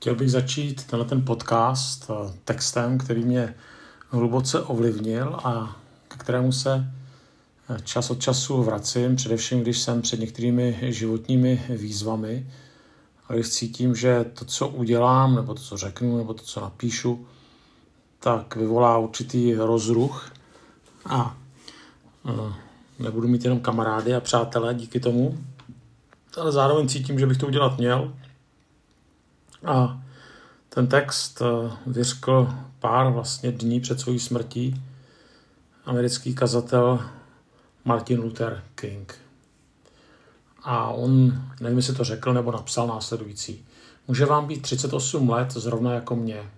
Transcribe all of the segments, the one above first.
Chtěl bych začít tenhle ten podcast eh, textem, který mě hluboce ovlivnil a k kterému se eh, čas od času vracím, především když jsem před některými životními výzvami, a když cítím, že to, co udělám, nebo to, co řeknu, nebo to, co napíšu, tak vyvolá určitý rozruch a eh, nebudu mít jenom kamarády a přátelé díky tomu, ale zároveň cítím, že bych to udělat měl a ten text eh, vyřkl pár vlastně dní před svojí smrtí americký kazatel Martin Luther King. A on, nevím, jestli to řekl nebo napsal následující. Může vám být 38 let zrovna jako mě.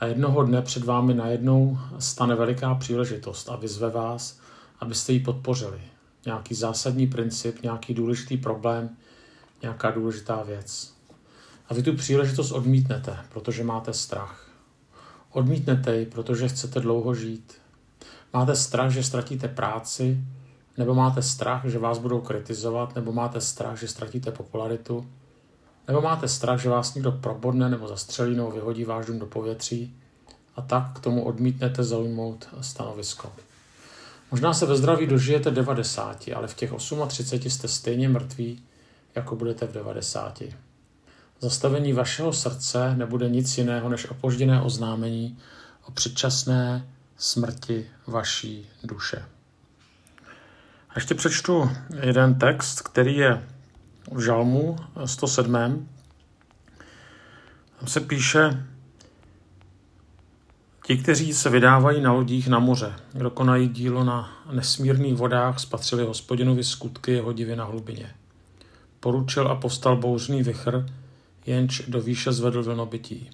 A jednoho dne před vámi najednou stane veliká příležitost a vyzve vás, abyste ji podpořili. Nějaký zásadní princip, nějaký důležitý problém, nějaká důležitá věc. A vy tu příležitost odmítnete, protože máte strach. Odmítnete ji, protože chcete dlouho žít. Máte strach, že ztratíte práci, nebo máte strach, že vás budou kritizovat, nebo máte strach, že ztratíte popularitu, nebo máte strach, že vás někdo probodne nebo zastřelí nebo vyhodí váš dům do povětří a tak k tomu odmítnete zaujmout stanovisko. Možná se ve zdraví dožijete 90, ale v těch 38 jste stejně mrtví, jako budete v 90. Zastavení vašeho srdce nebude nic jiného než opožděné oznámení o předčasné smrti vaší duše. A ještě přečtu jeden text, který je v Žalmu 107. Tam se píše, Ti, kteří se vydávají na lodích na moře, kdo konají dílo na nesmírných vodách, spatřili hospodinovi skutky jeho divy na hlubině. Poručil a povstal bouřný vychr, jenž do výše zvedl vlnobytí.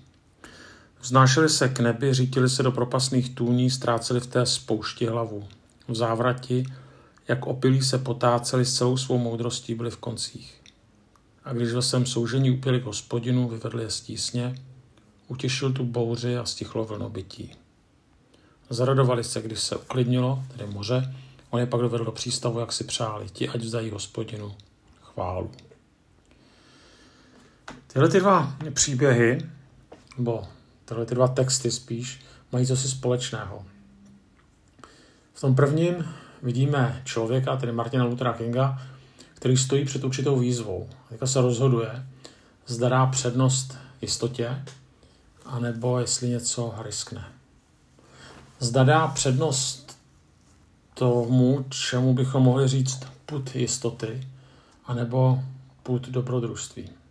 Vznášeli se k nebi, řítili se do propasných tůní, ztráceli v té spoušti hlavu. V závrati, jak opilí se potáceli s celou svou moudrostí, byli v koncích. A když ve svém soužení upěli k hospodinu, vyvedli je stísně, utěšil tu bouři a stichlo vlnobytí. Zaradovali se, když se uklidnilo, tedy moře, on je pak dovedl do přístavu, jak si přáli, ti ať vzdají hospodinu chválu. Tyhle ty dva příběhy, nebo tyhle ty dva texty spíš, mají co si společného. V tom prvním vidíme člověka, tedy Martina Luthera Kinga, který stojí před určitou výzvou. Teďka se rozhoduje, zda dá přednost jistotě, anebo jestli něco riskne. Zda dá přednost tomu, čemu bychom mohli říct put jistoty, anebo put dobrodružství.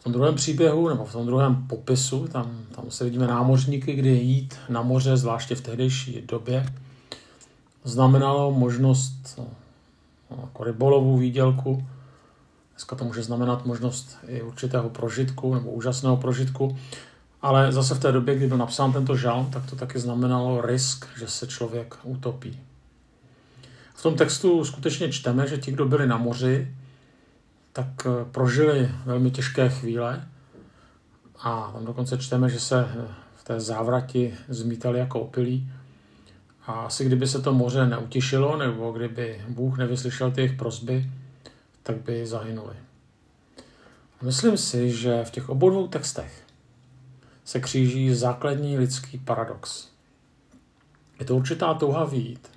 V tom druhém příběhu, nebo v tom druhém popisu, tam, tam se vidíme námořníky, kdy jít na moře, zvláště v tehdejší době, znamenalo možnost no, jako rybolovu, výdělku. Dneska to může znamenat možnost i určitého prožitku nebo úžasného prožitku. Ale zase v té době, kdy byl napsán tento žalm, tak to taky znamenalo risk, že se člověk utopí. V tom textu skutečně čteme, že ti, kdo byli na moři, tak eh, prožili velmi těžké chvíle a tam dokonce čteme, že se eh, v té závrati zmítali jako opilí. A asi kdyby se to moře neutěšilo, nebo kdyby Bůh nevyslyšel ty jejich prozby, tak by zahynuli. Myslím si, že v těch obou dvou textech se kříží základní lidský paradox. Je to určitá touha výjít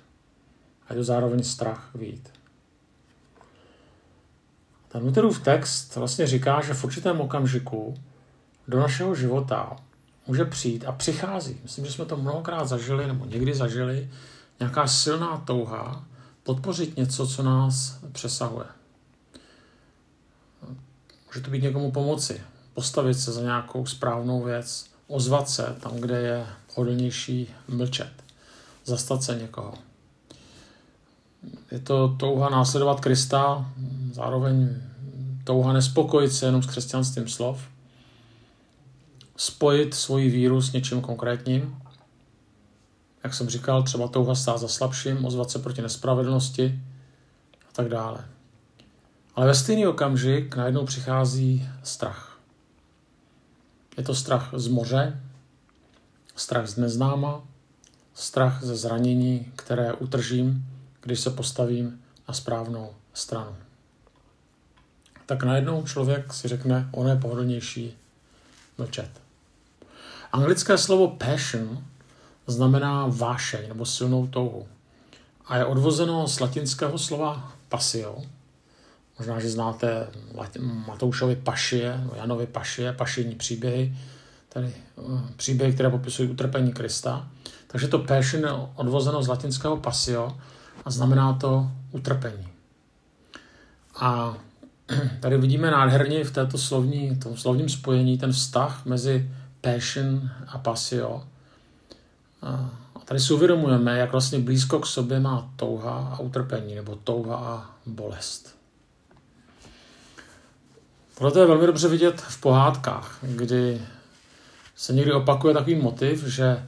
a je to zároveň strach výjít. Ten Lutherův text vlastně říká, že v určitém okamžiku do našeho života může přijít a přichází. Myslím, že jsme to mnohokrát zažili nebo někdy zažili, nějaká silná touha podpořit něco, co nás přesahuje. Může to být někomu pomoci, postavit se za nějakou správnou věc, ozvat se tam, kde je hodlnější mlčet, zastat se někoho. Je to touha následovat Krista, zároveň touha nespokojit se jenom s křesťanstvím slov, spojit svoji víru s něčím konkrétním, jak jsem říkal, třeba touha stát za slabším, ozvat se proti nespravedlnosti a tak dále. Ale ve stejný okamžik najednou přichází strach. Je to strach z moře, strach z neznáma, strach ze zranění, které utržím, když se postavím na správnou stranu. Tak najednou člověk si řekne, ono je pohodlnější mlčet. Anglické slovo passion znamená vášeň nebo silnou touhu a je odvozeno z latinského slova pasio. Možná, že znáte Matoušovi pašie, Janovi pašie, pašení příběhy, tedy uh, příběhy, které popisují utrpení Krista. Takže to passion je odvozeno z latinského pasio a znamená to utrpení. A tady vidíme nádherně v této slovní, tom slovním spojení ten vztah mezi passion a pasio. A tady si uvědomujeme, jak vlastně blízko k sobě má touha a utrpení, nebo touha a bolest. Proto je velmi dobře vidět v pohádkách, kdy se někdy opakuje takový motiv, že eh,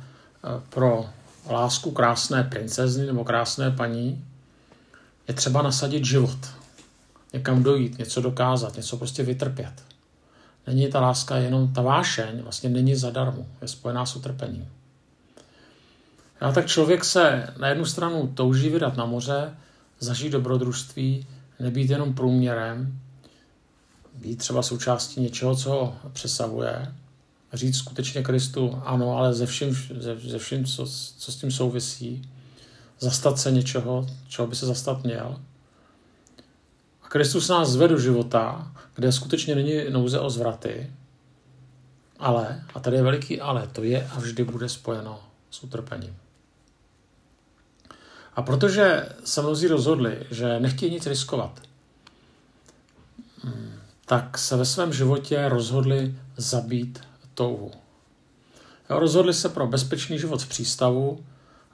pro lásku krásné princezny nebo krásné paní je třeba nasadit život. Někam dojít, něco dokázat, něco prostě vytrpět. Není ta láska jenom ta vášeň, vlastně není zadarmo, je spojená s utrpením. A tak člověk se na jednu stranu touží vydat na moře, zažít dobrodružství, nebýt jenom průměrem, být třeba součástí něčeho, co ho přesahuje, říct skutečně Kristu ano, ale ze vším, ze, ze vším co, co s tím souvisí, zastat se něčeho, čeho by se zastat měl. A Kristus nás zve do života, kde skutečně není nouze o zvraty, ale, a tady je veliký ale, to je a vždy bude spojeno s utrpením. A protože se mnozí rozhodli, že nechtějí nic riskovat, hmm, tak se ve svém životě rozhodli zabít touhu. Jo, rozhodli se pro bezpečný život v přístavu,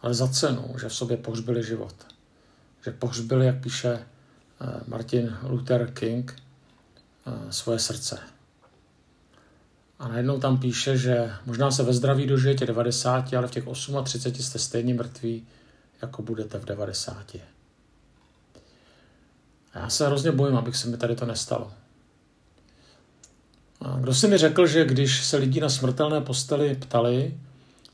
ale za cenu, že v sobě pohřbili život. Že pohřbili, jak píše eh, Martin Luther King, eh, svoje srdce. A najednou tam píše, že možná se ve zdraví dožijete 90, ale v těch 38 jste stejně mrtví, jako budete v 90. A já se hrozně bojím, abych se mi tady to nestalo. Kdo si mi řekl, že když se lidi na smrtelné posteli ptali,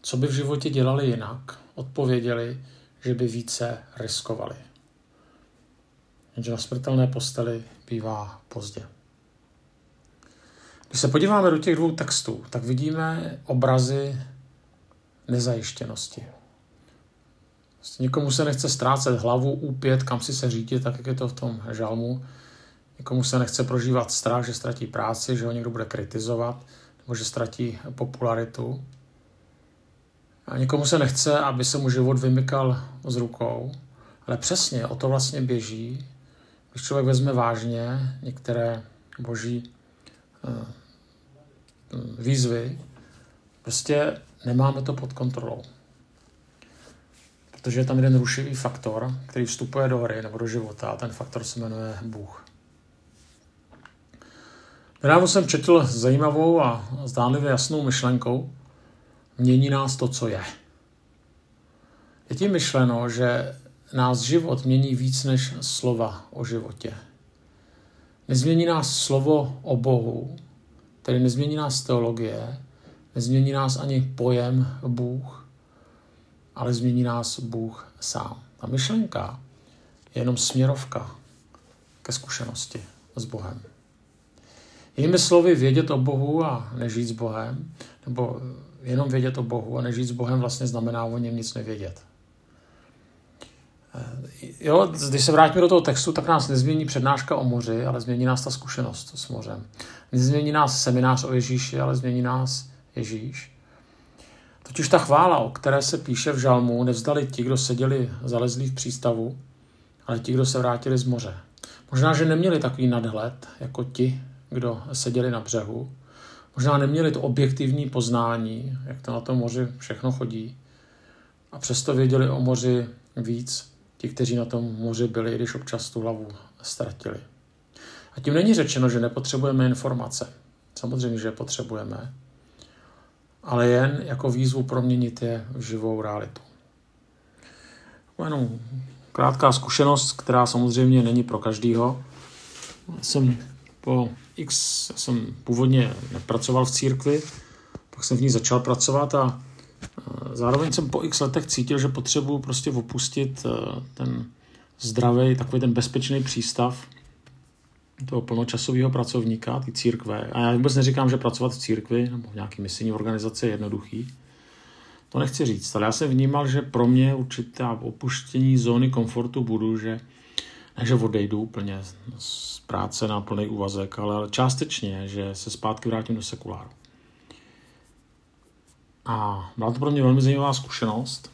co by v životě dělali jinak, odpověděli, že by více riskovali. Jenže na smrtelné posteli bývá pozdě. Když se podíváme do těch dvou textů, tak vidíme obrazy nezajištěnosti. Vlastně nikomu se nechce ztrácet hlavu, úpět, kam si se řídit, tak jak je to v tom žalmu. Nikomu se nechce prožívat strach, že ztratí práci, že ho někdo bude kritizovat, nebo že ztratí popularitu. A nikomu se nechce, aby se mu život vymykal z rukou, ale přesně o to vlastně běží, když člověk vezme vážně některé boží eh, výzvy, prostě nemáme to pod kontrolou. Protože je tam jeden rušivý faktor, který vstupuje do hry nebo do života a ten faktor se jmenuje Bůh. Nedávno jsem četl zajímavou a zdánlivě jasnou myšlenkou, mění nás to, co je. Je tím myšleno, že nás život mění víc než slova o životě. Nezmění nás slovo o Bohu, tedy nezmění nás teologie, nezmění nás ani pojem Bůh, ale změní nás Bůh sám. Ta myšlenka je jenom směrovka ke zkušenosti s Bohem. Jinými slovy, vědět o Bohu a nežít s Bohem, nebo jenom vědět o Bohu a nežít s Bohem vlastně znamená o něm nic nevědět. Jo, když se vrátíme do toho textu, tak nás nezmění přednáška o moři, ale změní nás ta zkušenost s mořem. Nezmění nás seminář o Ježíši, ale změní nás Ježíš. Totiž ta chvála, o které se píše v žalmu, nevzdali ti, kdo seděli zalezlí v přístavu, ale ti, kdo se vrátili z moře. Možná, že neměli takový nadhled jako ti, kdo seděli na břehu. Možná neměli to objektivní poznání, jak to na tom moři všechno chodí. A přesto věděli o moři víc ti, kteří na tom moři byli, když občas tu hlavu ztratili. A tím není řečeno, že nepotřebujeme informace. Samozřejmě, že je potřebujeme, ale jen jako výzvu proměnit je v živou realitu. Jenom krátká zkušenost, která samozřejmě není pro každýho. Jsem po X, jsem původně nepracoval v církvi, pak jsem v ní začal pracovat a zároveň jsem po X letech cítil, že potřebuji prostě opustit ten zdravý, takový ten bezpečný přístav toho plnočasového pracovníka, ty církve. A já vůbec neříkám, že pracovat v církvi nebo v nějaké misijní organizaci je jednoduchý. To nechci říct, ale já jsem vnímal, že pro mě určitá opuštění zóny komfortu budu, že ne, že odejdu úplně z práce na plný úvazek, ale částečně, že se zpátky vrátím do sekuláru. A byla to pro mě velmi zajímavá zkušenost.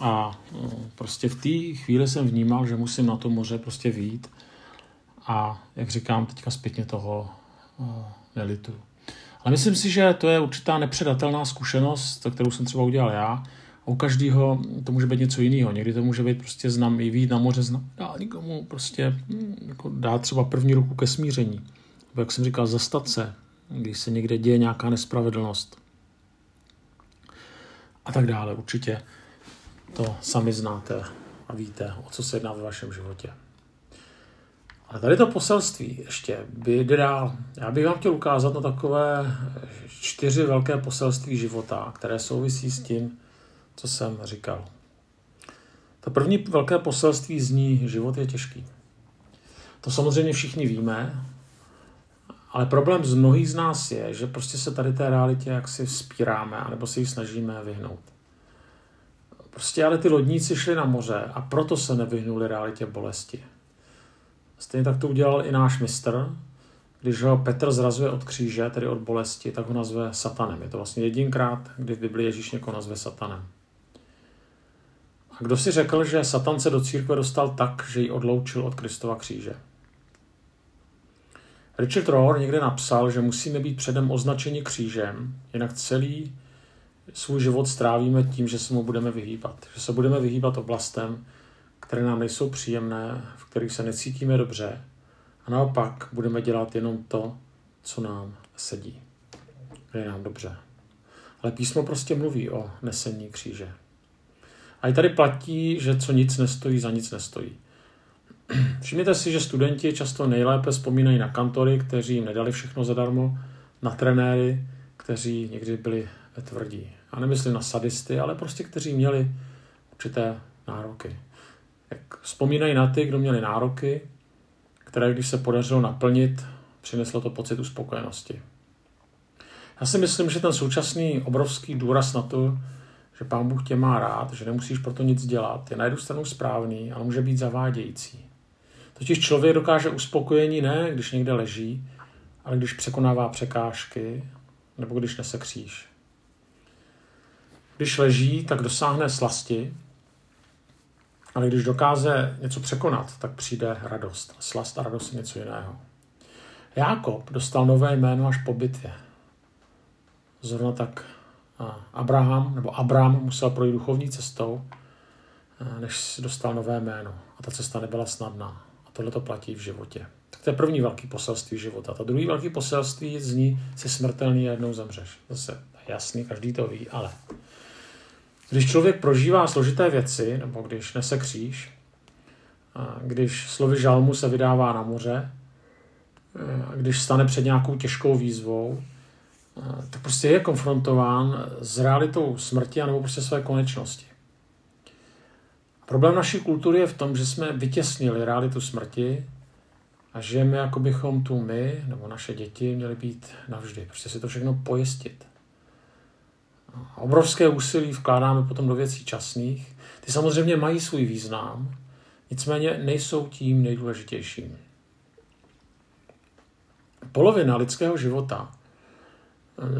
A no, prostě v té chvíli jsem vnímal, že musím na to moře prostě výjít. A jak říkám, teďka zpětně toho nelituju. Ale myslím si, že to je určitá nepředatelná zkušenost, kterou jsem třeba udělal já. U každého to může být něco jiného. Někdy to může být prostě znam i výjít na moře, znam, dá nikomu prostě hm, jako dát třeba první ruku ke smíření. Nebo jak jsem říkal, zastat se, když se někde děje nějaká nespravedlnost. A tak dále. Určitě to sami znáte a víte, o co se jedná ve vašem životě. Ale tady to poselství ještě by dál. Já bych vám chtěl ukázat na takové čtyři velké poselství života, které souvisí s tím, co jsem říkal. To první velké poselství zní, život je těžký. To samozřejmě všichni víme, ale problém z mnohých z nás je, že prostě se tady té realitě jaksi vzpíráme, anebo se ji snažíme vyhnout. Prostě ale ty lodníci šli na moře a proto se nevyhnuli realitě bolesti. Stejně tak to udělal i náš mistr, když ho Petr zrazuje od kříže, tedy od bolesti, tak ho nazve satanem. Je to vlastně jedinkrát, kdy v Biblii Ježíš někoho nazve satanem. A kdo si řekl, že satan se do církve dostal tak, že ji odloučil od Kristova kříže? Richard Rohr někde napsal, že musíme být předem označeni křížem, jinak celý svůj život strávíme tím, že se mu budeme vyhýbat. Že se budeme vyhýbat oblastem, které nám nejsou příjemné, v kterých se necítíme dobře a naopak budeme dělat jenom to, co nám sedí, kde je nám dobře. Ale písmo prostě mluví o nesení kříže. A i tady platí, že co nic nestojí, za nic nestojí. Všimněte si, že studenti často nejlépe vzpomínají na kantory, kteří jim nedali všechno zadarmo, na trenéry, kteří někdy byli tvrdí. A nemyslím na sadisty, ale prostě kteří měli určité nároky. Jak vzpomínají na ty, kdo měli nároky, které když se podařilo naplnit, přineslo to pocit uspokojenosti. Já si myslím, že ten současný obrovský důraz na to, že pán Bůh tě má rád, že nemusíš proto nic dělat, je na jednu stranu správný, ale může být zavádějící. Totiž člověk dokáže uspokojení ne, když někde leží, ale když překonává překážky nebo když nese kříž. Když leží, tak dosáhne slasti, ale když dokáže něco překonat, tak přijde radost. Slast a radost je něco jiného. Jákob dostal nové jméno až po bitvě. Zrovna tak Abraham, nebo Abram musel projít duchovní cestou, než dostal nové jméno. A ta cesta nebyla snadná. A tohle to platí v životě. Tak to je první velký poselství života. Ta druhý velký poselství zní, jsi smrtelný a jednou zemřeš. Zase jasný, každý to ví, ale když člověk prožívá složité věci, nebo když nese kříž, když slovy žalmu se vydává na moře, když stane před nějakou těžkou výzvou, tak prostě je konfrontován s realitou smrti nebo prostě své konečnosti. Problém naší kultury je v tom, že jsme vytěsnili realitu smrti a žijeme, jako bychom tu my nebo naše děti měli být navždy. Prostě si to všechno pojistit. Obrovské úsilí vkládáme potom do věcí časných. Ty samozřejmě mají svůj význam, nicméně nejsou tím nejdůležitějším. Polovina lidského života,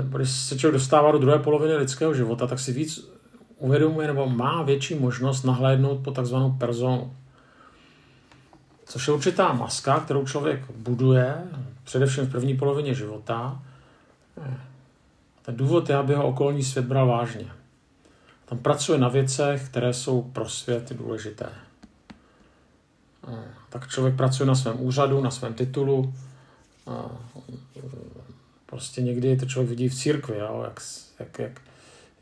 když se člověk dostává do druhé poloviny lidského života, tak si víc uvědomuje nebo má větší možnost nahlédnout po takzvanou personu. Což je určitá maska, kterou člověk buduje, především v první polovině života, ten důvod je, aby ho okolní svět bral vážně. Tam pracuje na věcech, které jsou pro svět důležité. Tak člověk pracuje na svém úřadu, na svém titulu. Prostě někdy to člověk vidí v církvi, jo? Jak, jak, jak,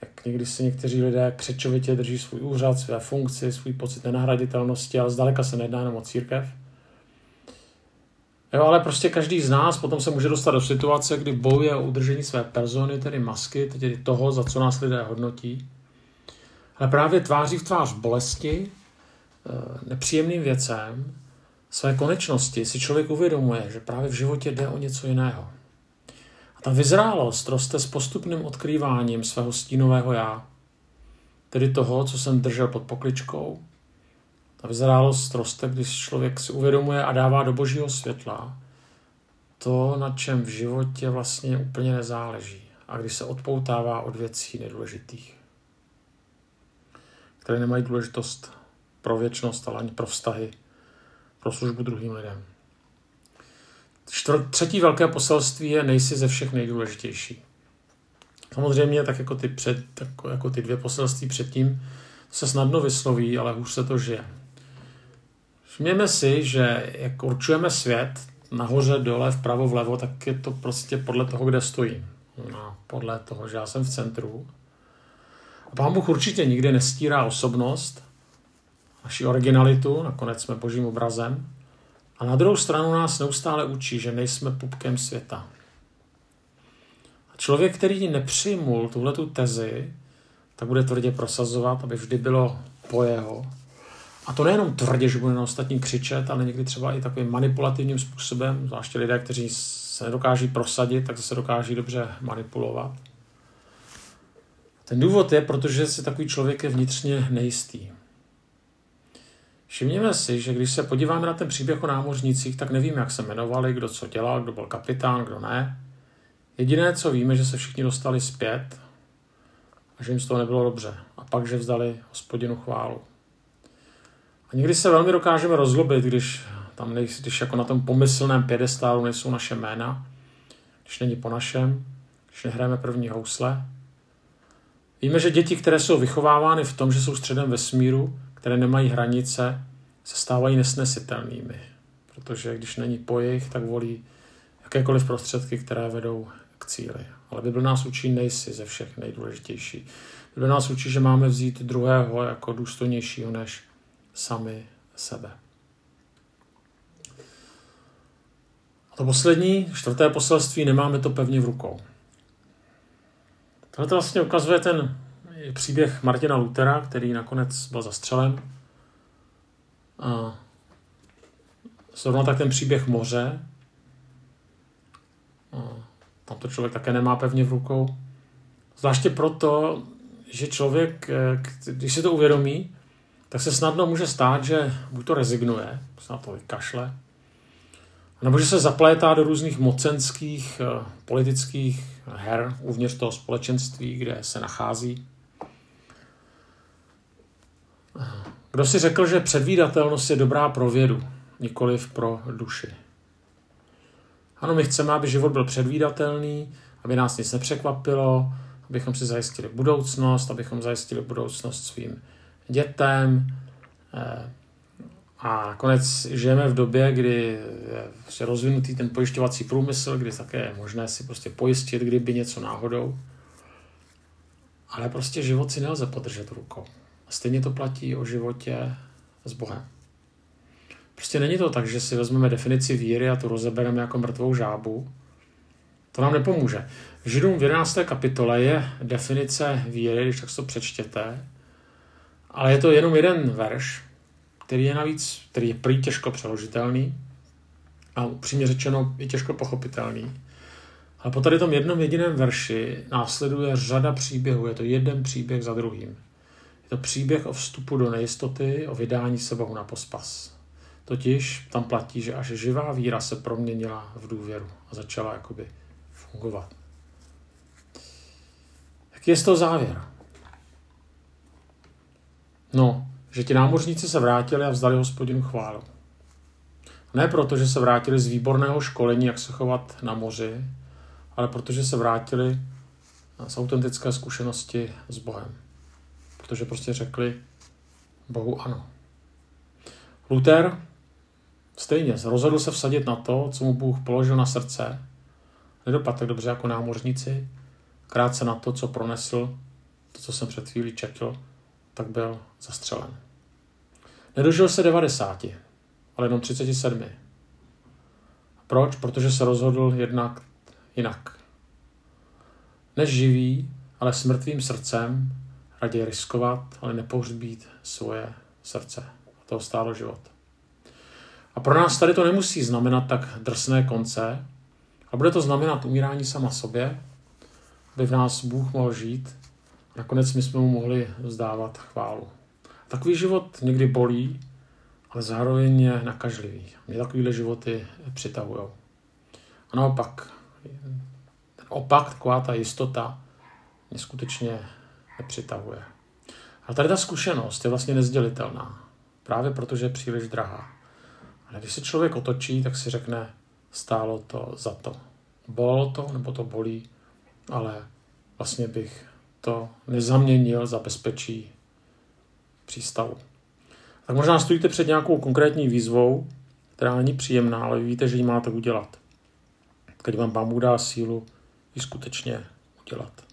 jak někdy si někteří lidé křečovitě drží svůj úřad, své funkci, svůj pocit nenahraditelnosti, ale zdaleka se nedá jenom o církev. Jo, ale prostě každý z nás potom se může dostat do situace, kdy bojuje o udržení své persony, tedy masky, tedy toho, za co nás lidé hodnotí. Ale právě tváří v tvář bolesti, eh, nepříjemným věcem, své konečnosti si člověk uvědomuje, že právě v životě jde o něco jiného. Ta vyzrálost roste s postupným odkrýváním svého stínového já, tedy toho, co jsem držel pod pokličkou. Ta vyzrálost roste, když člověk si uvědomuje a dává do božího světla to, na čem v životě vlastně úplně nezáleží a když se odpoutává od věcí nedůležitých, které nemají důležitost pro věčnost, ale ani pro vztahy, pro službu druhým lidem. Čtvrt, třetí velké poselství je nejsi ze všech nejdůležitější. Samozřejmě, tak jako ty, před, tak jako ty dvě poselství předtím, se snadno vysloví, ale hůř se to žije. Všimněme si, že jak určujeme svět nahoře, dole, vpravo, vlevo, tak je to prostě podle toho, kde stojím. No, podle toho, že já jsem v centru. A Pán Bůh určitě nikdy nestírá osobnost, naši originalitu, nakonec jsme božím obrazem, a na druhou stranu nás neustále učí, že nejsme pupkem světa. A člověk, který nepřijmul tuhletu tezi, tak bude tvrdě prosazovat, aby vždy bylo po jeho. A to nejenom tvrdě, že bude na ostatní křičet, ale někdy třeba i takovým manipulativním způsobem, zvláště lidé, kteří se nedokáží prosadit, tak se dokáží dobře manipulovat. Ten důvod je, protože si takový člověk je vnitřně nejistý. Všimněme si, že když se podíváme na ten příběh o námořnicích, tak nevíme, jak se jmenovali, kdo co dělal, kdo byl kapitán, kdo ne. Jediné, co víme, že se všichni dostali zpět a že jim z toho nebylo dobře. A pak, že vzdali hospodinu chválu. A někdy se velmi dokážeme rozlobit, když tam nejsi, když jako na tom pomyslném pědestálu nejsou naše jména, když není po našem, když nehrajeme první housle. Víme, že děti, které jsou vychovávány v tom, že jsou středem vesmíru, které nemají hranice, se stávají nesnesitelnými. Protože když není po jejich, tak volí jakékoliv prostředky, které vedou k cíli. Ale Bible nás učí nejsi ze všech nejdůležitější. Bible nás učí, že máme vzít druhého jako důstojnějšího než sami sebe. A to poslední, čtvrté poselství, nemáme to pevně v rukou. Tohle to vlastně ukazuje ten příběh Martina Lutera, který nakonec byl zastřelen. A zrovna tak ten příběh moře. A tam to člověk také nemá pevně v rukou. Zvláště proto, že člověk, eh, když si to uvědomí, tak se snadno může stát, že buď to rezignuje, se na to vykašle, nebo že se zaplétá do různých mocenských, eh, politických her uvnitř toho společenství, kde se nachází. Kdo si řekl, že předvídatelnost je dobrá pro vědu, nikoliv pro duši? Ano, my chceme, aby život byl předvídatelný, aby nás nic nepřekvapilo, abychom si zajistili budoucnost, abychom zajistili budoucnost svým dětem. Eh, a nakonec žijeme v době, kdy je rozvinutý ten pojišťovací průmysl, kdy také je možné si prostě pojistit, kdyby něco náhodou. Ale prostě život si nelze podržet rukou. A stejně to platí o životě s Bohem. Prostě není to tak, že si vezmeme definici víry a tu rozebereme jako mrtvou žábu. To nám nepomůže. V Židům v 11. kapitole je definice víry, když tak to přečtěte, ale je to jenom jeden verš, který je navíc, který je prý těžko přeložitelný a upřímně řečeno je těžko pochopitelný. Ale po tady tom jednom jediném verši následuje řada příběhů, je to jeden příběh za druhým. Je to příběh o vstupu do nejistoty, o vydání se Bohu na pospas. Totiž tam platí, že až živá víra se proměnila v důvěru a začala jakoby fungovat. Jaký je z toho závěr? No, že ti námořníci se vrátili a vzdali hospodinu chválu. Ne proto, že se vrátili z výborného školení, jak se chovat na moři, ale protože se vrátili z autentické zkušenosti s Bohem protože prostě řekli Bohu ano. Luther stejně rozhodl se vsadit na to, co mu Bůh položil na srdce. Nedopadl tak dobře jako námořníci. Krátce na to, co pronesl, to, co jsem před chvílí četl, tak byl zastřelen. Nedožil se 90, ale jenom 37. Proč? Protože se rozhodl jednak jinak. Než živý, ale s mrtvým srdcem raději riskovat, ale nepohřbít svoje srdce. A toho stálo život. A pro nás tady to nemusí znamenat tak drsné konce, a bude to znamenat umírání sama sobě, aby v nás Bůh mohl žít a nakonec my jsme mu mohli vzdávat chválu. Takový život někdy bolí, ale zároveň je nakažlivý. Mě takovýhle životy přitahují. A naopak, ten opak, taková ta jistota, mě skutečně nepřitahuje. A tady ta zkušenost je vlastně nezdělitelná. Právě protože je příliš drahá. Ale když se člověk otočí, tak si řekne, stálo to za to. Bolelo to, nebo to bolí, ale vlastně bych to nezaměnil za bezpečí přístavu. Tak možná stojíte před nějakou konkrétní výzvou, která není příjemná, ale víte, že ji máte udělat. Když vám Pán dá sílu ji skutečně udělat.